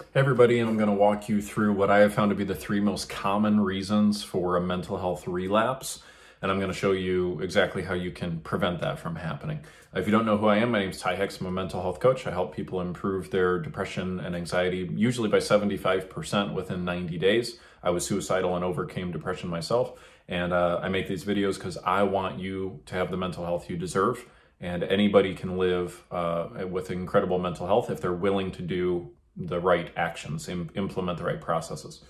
Hey everybody, and I'm going to walk you through what I have found to be the three most common reasons for a mental health relapse. And I'm going to show you exactly how you can prevent that from happening. If you don't know who I am, my name is Ty Hicks. I'm a mental health coach. I help people improve their depression and anxiety, usually by 75% within 90 days. I was suicidal and overcame depression myself. And uh, I make these videos because I want you to have the mental health you deserve. And anybody can live uh, with incredible mental health if they're willing to do the right actions, Im- implement the right processes.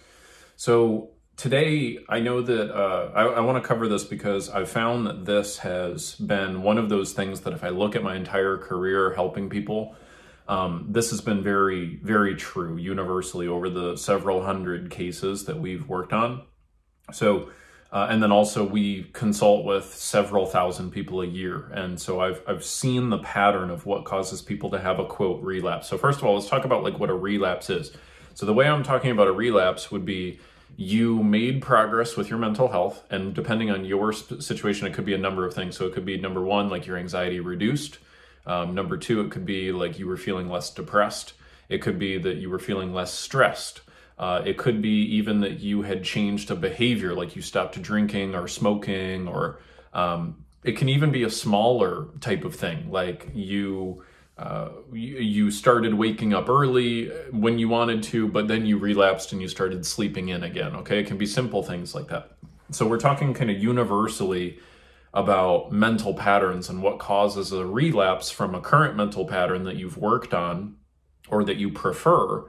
So today, I know that uh, I, I want to cover this because I've found that this has been one of those things that if I look at my entire career helping people, um, this has been very, very true universally over the several hundred cases that we've worked on. So uh, and then also we consult with several thousand people a year. And so I've, I've seen the pattern of what causes people to have a quote relapse. So first of all, let's talk about like what a relapse is. So the way I'm talking about a relapse would be you made progress with your mental health and depending on your situation, it could be a number of things. So it could be number one, like your anxiety reduced. Um, number two, it could be like you were feeling less depressed. It could be that you were feeling less stressed. Uh, it could be even that you had changed a behavior, like you stopped drinking or smoking, or um, it can even be a smaller type of thing, like you, uh, you you started waking up early when you wanted to, but then you relapsed and you started sleeping in again. Okay, it can be simple things like that. So we're talking kind of universally about mental patterns and what causes a relapse from a current mental pattern that you've worked on or that you prefer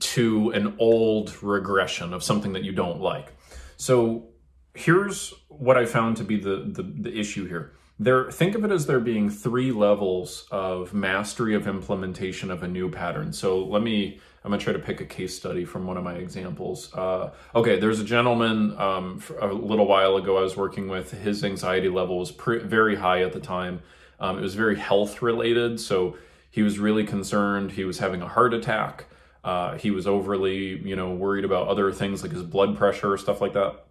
to an old regression of something that you don't like. So here's what I found to be the, the, the issue here. There, think of it as there being three levels of mastery of implementation of a new pattern. So let me, I'm gonna try to pick a case study from one of my examples. Uh, okay, there's a gentleman um, a little while ago I was working with. His anxiety level was very high at the time. Um, it was very health related, so he was really concerned. He was having a heart attack. Uh, he was overly, you know, worried about other things like his blood pressure, stuff like that.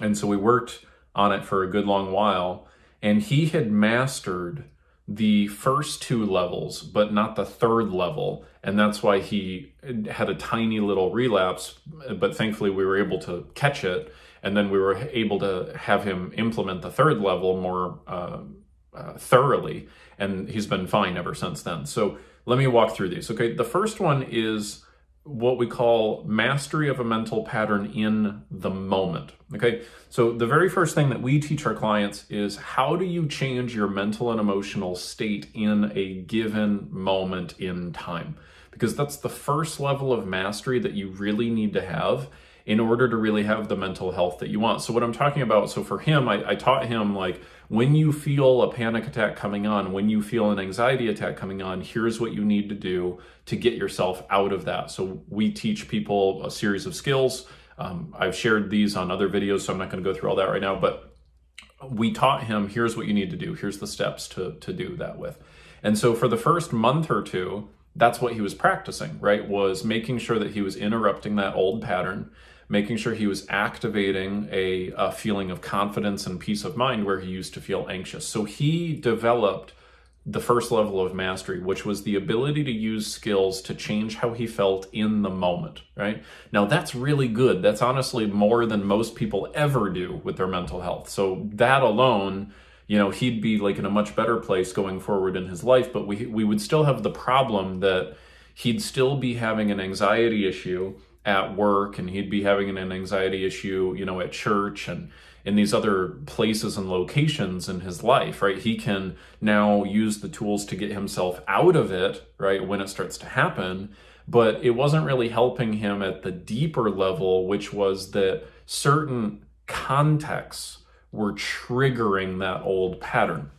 And so we worked on it for a good long while. And he had mastered the first two levels, but not the third level. And that's why he had a tiny little relapse. But thankfully, we were able to catch it. And then we were able to have him implement the third level more uh, uh, thoroughly. And he's been fine ever since then. So let me walk through these. Okay. The first one is what we call mastery of a mental pattern in the moment. Okay, so the very first thing that we teach our clients is how do you change your mental and emotional state in a given moment in time? Because that's the first level of mastery that you really need to have in order to really have the mental health that you want. So, what I'm talking about, so for him, I, I taught him like when you feel a panic attack coming on, when you feel an anxiety attack coming on, here's what you need to do to get yourself out of that. So, we teach people a series of skills. Um, I've shared these on other videos, so I'm not going to go through all that right now, but we taught him here's what you need to do, here's the steps to, to do that with. And so, for the first month or two, that's what he was practicing, right? Was making sure that he was interrupting that old pattern making sure he was activating a, a, feeling of confidence and peace of mind where he used to feel anxious. So he developed the first level of mastery, which was the ability to use skills to change how he felt in the moment, right? Now that's really good. That's honestly more than most people ever do with their mental health. So that alone, you know, he'd be like in a much better place going forward in his life, but we we would still have the problem that he'd still be having an anxiety issue at work and he'd be having an anxiety issue, you know, at church and in these other places and locations in his life, right? He can now use the tools to get himself out of it, right, when it starts to happen. But it wasn't really helping him at the deeper level, which was that certain contexts were triggering that old pattern,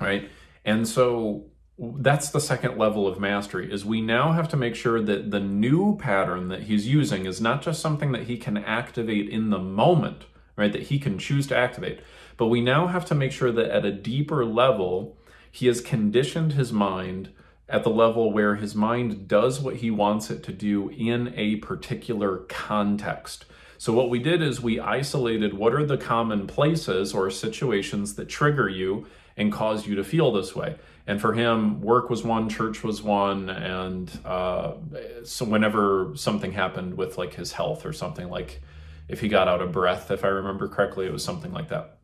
right? And so that's the second level of mastery is we now have to make sure that the new pattern that he's using is not just something that he can activate in the moment right that he can choose to activate but we now have to make sure that at a deeper level he has conditioned his mind at the level where his mind does what he wants it to do in a particular context. So what we did is we isolated what are the common places or situations that trigger you and caused you to feel this way. And for him, work was one, church was one, and uh, so whenever something happened with like his health or something, like if he got out of breath, if I remember correctly, it was something like that.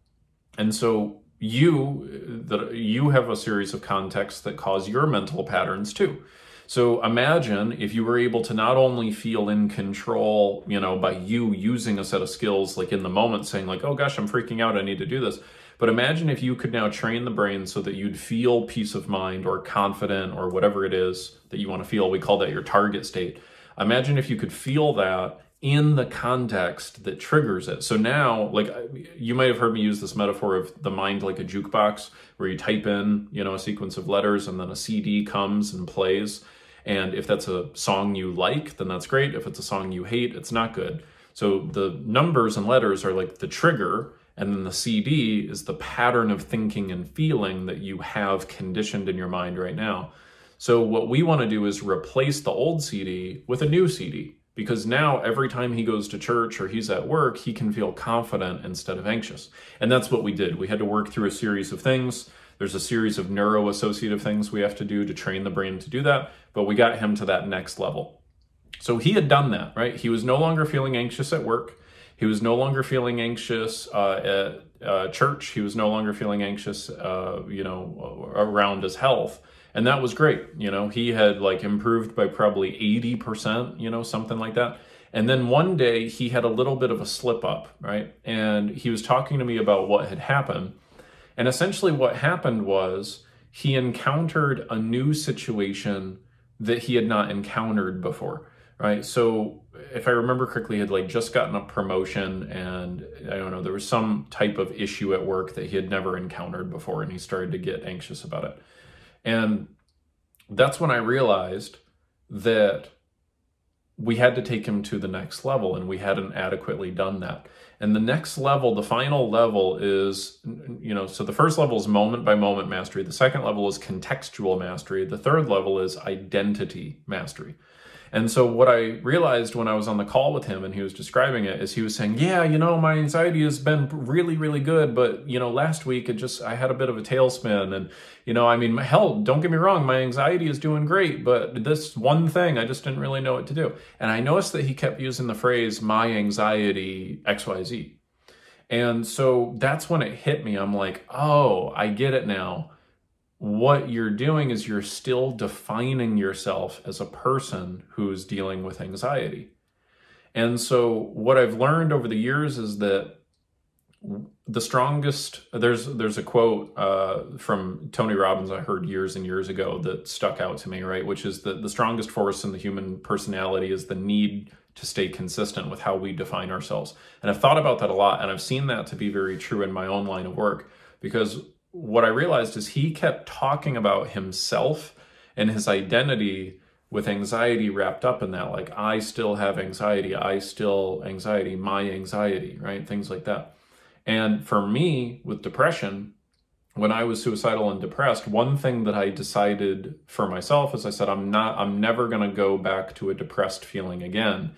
And so you that you have a series of contexts that cause your mental patterns too. So imagine if you were able to not only feel in control, you know, by you using a set of skills like in the moment saying like, "Oh gosh, I'm freaking out, I need to do this." But imagine if you could now train the brain so that you'd feel peace of mind or confident or whatever it is that you want to feel. We call that your target state. Imagine if you could feel that in the context that triggers it. So now, like you might have heard me use this metaphor of the mind like a jukebox, where you type in, you know, a sequence of letters and then a CD comes and plays. And if that's a song you like, then that's great. If it's a song you hate, it's not good. So the numbers and letters are like the trigger, and then the CD is the pattern of thinking and feeling that you have conditioned in your mind right now. So what we want to do is replace the old CD with a new CD because now every time he goes to church or he's at work, he can feel confident instead of anxious. And that's what we did. We had to work through a series of things. There's a series of neuroassociative things we have to do to train the brain to do that, but we got him to that next level. So he had done that, right? He was no longer feeling anxious at work. He was no longer feeling anxious uh, at uh, church. He was no longer feeling anxious, uh, you know, around his health. And that was great you know. He had like improved by probably 80% you know something like that. And then one day he had a little bit of a slip up right? And he was talking to me about what had happened. And essentially what happened was he encountered a new situation that he had not encountered before right so if i remember correctly he had like just gotten a promotion and i don't know there was some type of issue at work that he had never encountered before and he started to get anxious about it and that's when I realized that we had to take him to the next level and we hadn't adequately done that. And the next level, the final level is, you know, so the first level is moment by moment mastery. The second level is contextual mastery. The third level is identity mastery. And so what I realized when I was on the call with him and he was describing it is he was saying, "Yeah, you know, my anxiety has been really really good, but you know, last week it just I had a bit of a tailspin and you know, I mean, hell, don't get me wrong, my anxiety is doing great, but this one thing I just didn't really know what to do." And I noticed that he kept using the phrase my anxiety XYZ. And so that's when it hit me. I'm like, "Oh, I get it now." What you're doing is you're still defining yourself as a person who's dealing with anxiety. And so, what I've learned over the years is that the strongest there's there's a quote uh, from Tony Robbins I heard years and years ago that stuck out to me, right? Which is that the strongest force in the human personality is the need to stay consistent with how we define ourselves. And I've thought about that a lot, and I've seen that to be very true in my own line of work because what I realized is he kept talking about himself and his identity with anxiety wrapped up in that. Like, I still have anxiety. I still anxiety, my anxiety, right? Things like that. And for me, with depression, when I was suicidal and depressed, one thing that I decided for myself is I said, I'm not, I'm never going to go back to a depressed feeling again.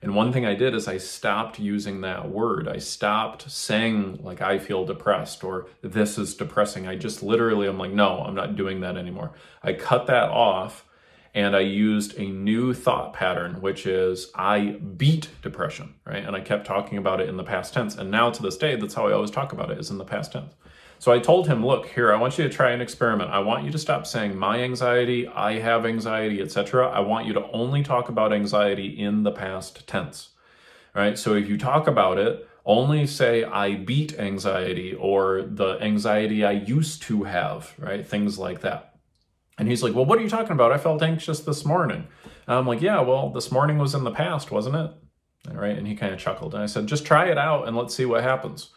And one thing I did is I stopped using that word. I stopped saying, like, I feel depressed or this is depressing. I just literally, I'm like, no, I'm not doing that anymore. I cut that off and I used a new thought pattern, which is I beat depression, right? And I kept talking about it in the past tense. And now to this day, that's how I always talk about it is in the past tense. So I told him, look, here, I want you to try an experiment. I want you to stop saying my anxiety, I have anxiety, etc. I want you to only talk about anxiety in the past tense. All right? So if you talk about it, only say I beat anxiety or the anxiety I used to have, right? Things like that. And he's like, "Well, what are you talking about? I felt anxious this morning." And I'm like, "Yeah, well, this morning was in the past, wasn't it?" All right? And he kind of chuckled. And I said, "Just try it out and let's see what happens."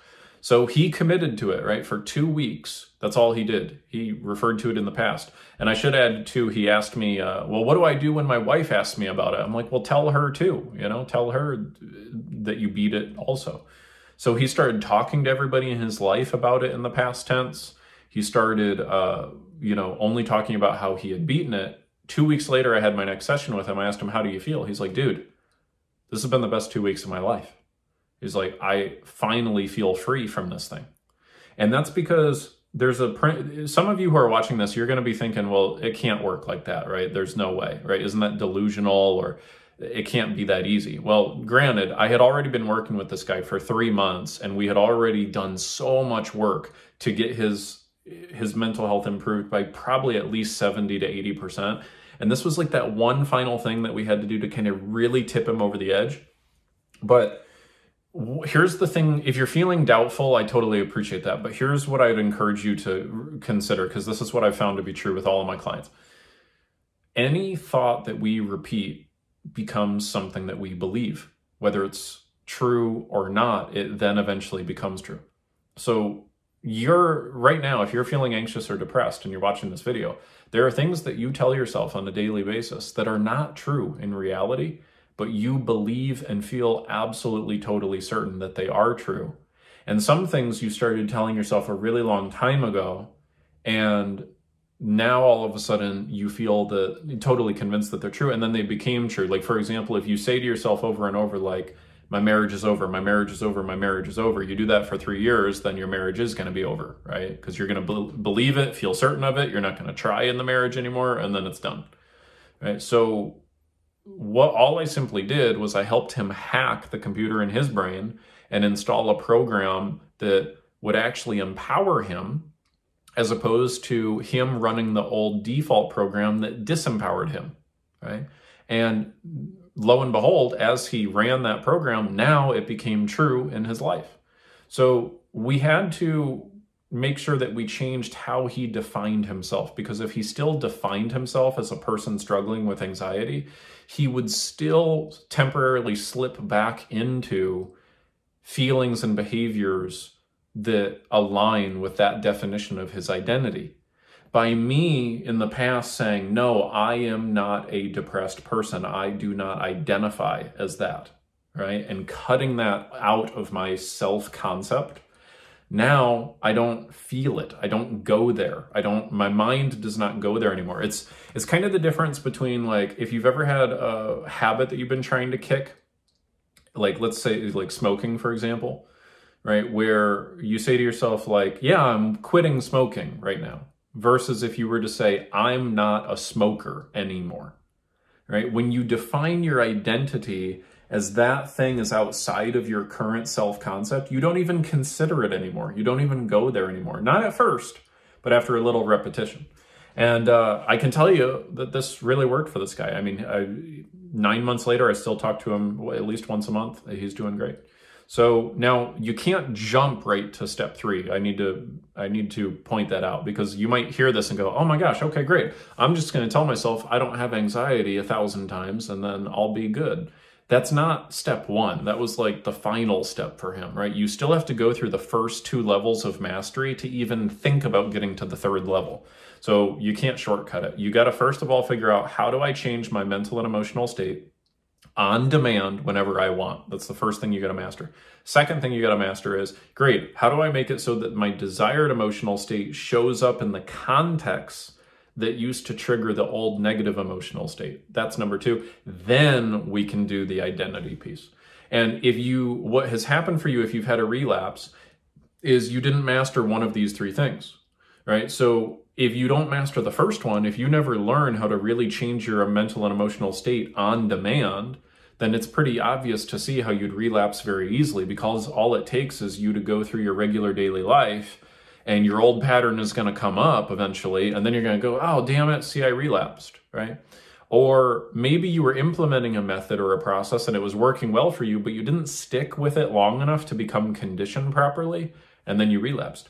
So he committed to it, right? For two weeks. That's all he did. He referred to it in the past. And I should add, too, he asked me, uh, well, what do I do when my wife asks me about it? I'm like, well, tell her, too. You know, tell her that you beat it also. So he started talking to everybody in his life about it in the past tense. He started, uh, you know, only talking about how he had beaten it. Two weeks later, I had my next session with him. I asked him, how do you feel? He's like, dude, this has been the best two weeks of my life. He's like, I finally feel free from this thing. And that's because there's a print some of you who are watching this you're going to be thinking well it can't work like that right? There's no way right? Isn't that delusional or it can't be that easy? Well granted i had already been working with this guy for three months and we had already done so much work to get his his mental health improved by probably at least 70 to 80 percent. And this was like that one final thing that we had to do to kind of really tip him over the edge. But here's the thing if you're feeling doubtful i totally appreciate that but here's what i'd encourage you to consider because this is what i've found to be true with all of my clients. Any thought that we repeat becomes something that we believe whether it's true or not it then eventually becomes true. So you're right now if you're feeling anxious or depressed and you're watching this video there are things that you tell yourself on a daily basis that are not true in reality but you believe and feel absolutely totally certain that they are true. And some things you started telling yourself a really long time ago, and now all of a sudden you feel that totally convinced that they're true, and then they became true. Like, for example, if you say to yourself over and over, like, my marriage is over, my marriage is over, my marriage is over. You do that for three years, then your marriage is going to be over, right? Because you're going to be- believe it, feel certain of it. You're not going to try in the marriage anymore, and then it's done, right? So what all I simply did was I helped him hack the computer in his brain and install a program that would actually empower him as opposed to him running the old default program that disempowered him, right? And lo and behold, as he ran that program, now it became true in his life. So we had to make sure that we changed how he defined himself because if he still defined himself as a person struggling with anxiety, he would still temporarily slip back into feelings and behaviors that align with that definition of his identity. By me in the past saying, No, I am not a depressed person, I do not identify as that, right? And cutting that out of my self concept now i don't feel it. I don't go there. I don't my mind does not go there anymore. It's it's kind of the difference between like if you've ever had a habit that you've been trying to kick like let's say like smoking for example right? Where you say to yourself like yeah i'm quitting smoking right now versus if you were to say i'm not a smoker anymore right? When you define your identity as that thing is outside of your current self concept, you don't even consider it anymore. You don't even go there anymore. Not at first, but after a little repetition. And uh, I can tell you that this really worked for this guy. I mean, I, nine months later, I still talk to him at least once a month. He's doing great. So now you can't jump right to step three. I need to I need to point that out because you might hear this and go, "Oh my gosh, okay, great. I'm just going to tell myself I don't have anxiety a thousand times and then I'll be good." That's not step one. That was like the final step for him, right? You still have to go through the first two levels of mastery to even think about getting to the third level. So you can't shortcut it. You got to first of all figure out how do I change my mental and emotional state on demand whenever I want. That's the first thing you got to master. Second thing you got to master is great, how do I make it so that my desired emotional state shows up in the context that used to trigger the old negative emotional state. That's number two. Then we can do the identity piece. And if you, what has happened for you if you've had a relapse is you didn't master one of these three things, right? So if you don't master the first one, if you never learn how to really change your mental and emotional state on demand, then it's pretty obvious to see how you'd relapse very easily because all it takes is you to go through your regular daily life and your old pattern is going to come up eventually and then you're going to go oh damn it see i relapsed right? Or maybe you were implementing a method or a process and it was working well for you but you didn't stick with it long enough to become conditioned properly and then you relapsed.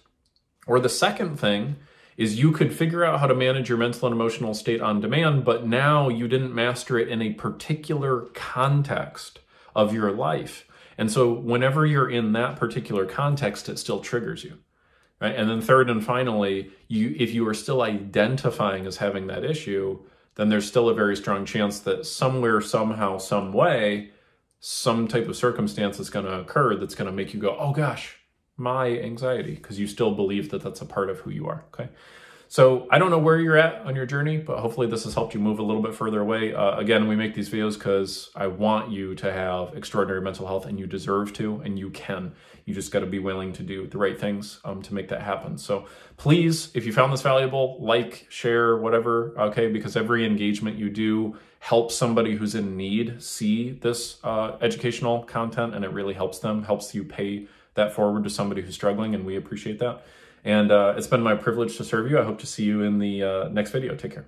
Or the second thing is you could figure out how to manage your mental and emotional state on demand but now you didn't master it in a particular context of your life. And so whenever you're in that particular context it still triggers you right? And then third and finally, you if you are still identifying as having that issue, then there's still a very strong chance that somewhere, somehow, some way, some type of circumstance is going to occur that's going to make you go, oh gosh, my anxiety, because you still believe that that's a part of who you are. Okay. So I don't know where you're at on your journey, but hopefully this has helped you move a little bit further away. Uh, again, we make these videos because I want you to have extraordinary mental health and you deserve to and you can. You just got to be willing to do the right things um, to make that happen. So please, if you found this valuable, like, share, whatever, okay, because every engagement you do helps somebody who's in need see this uh, educational content and it really helps them, helps you pay that forward to somebody who's struggling, and we appreciate that. And uh, it's been my privilege to serve you. I hope to see you in the uh, next video. Take care.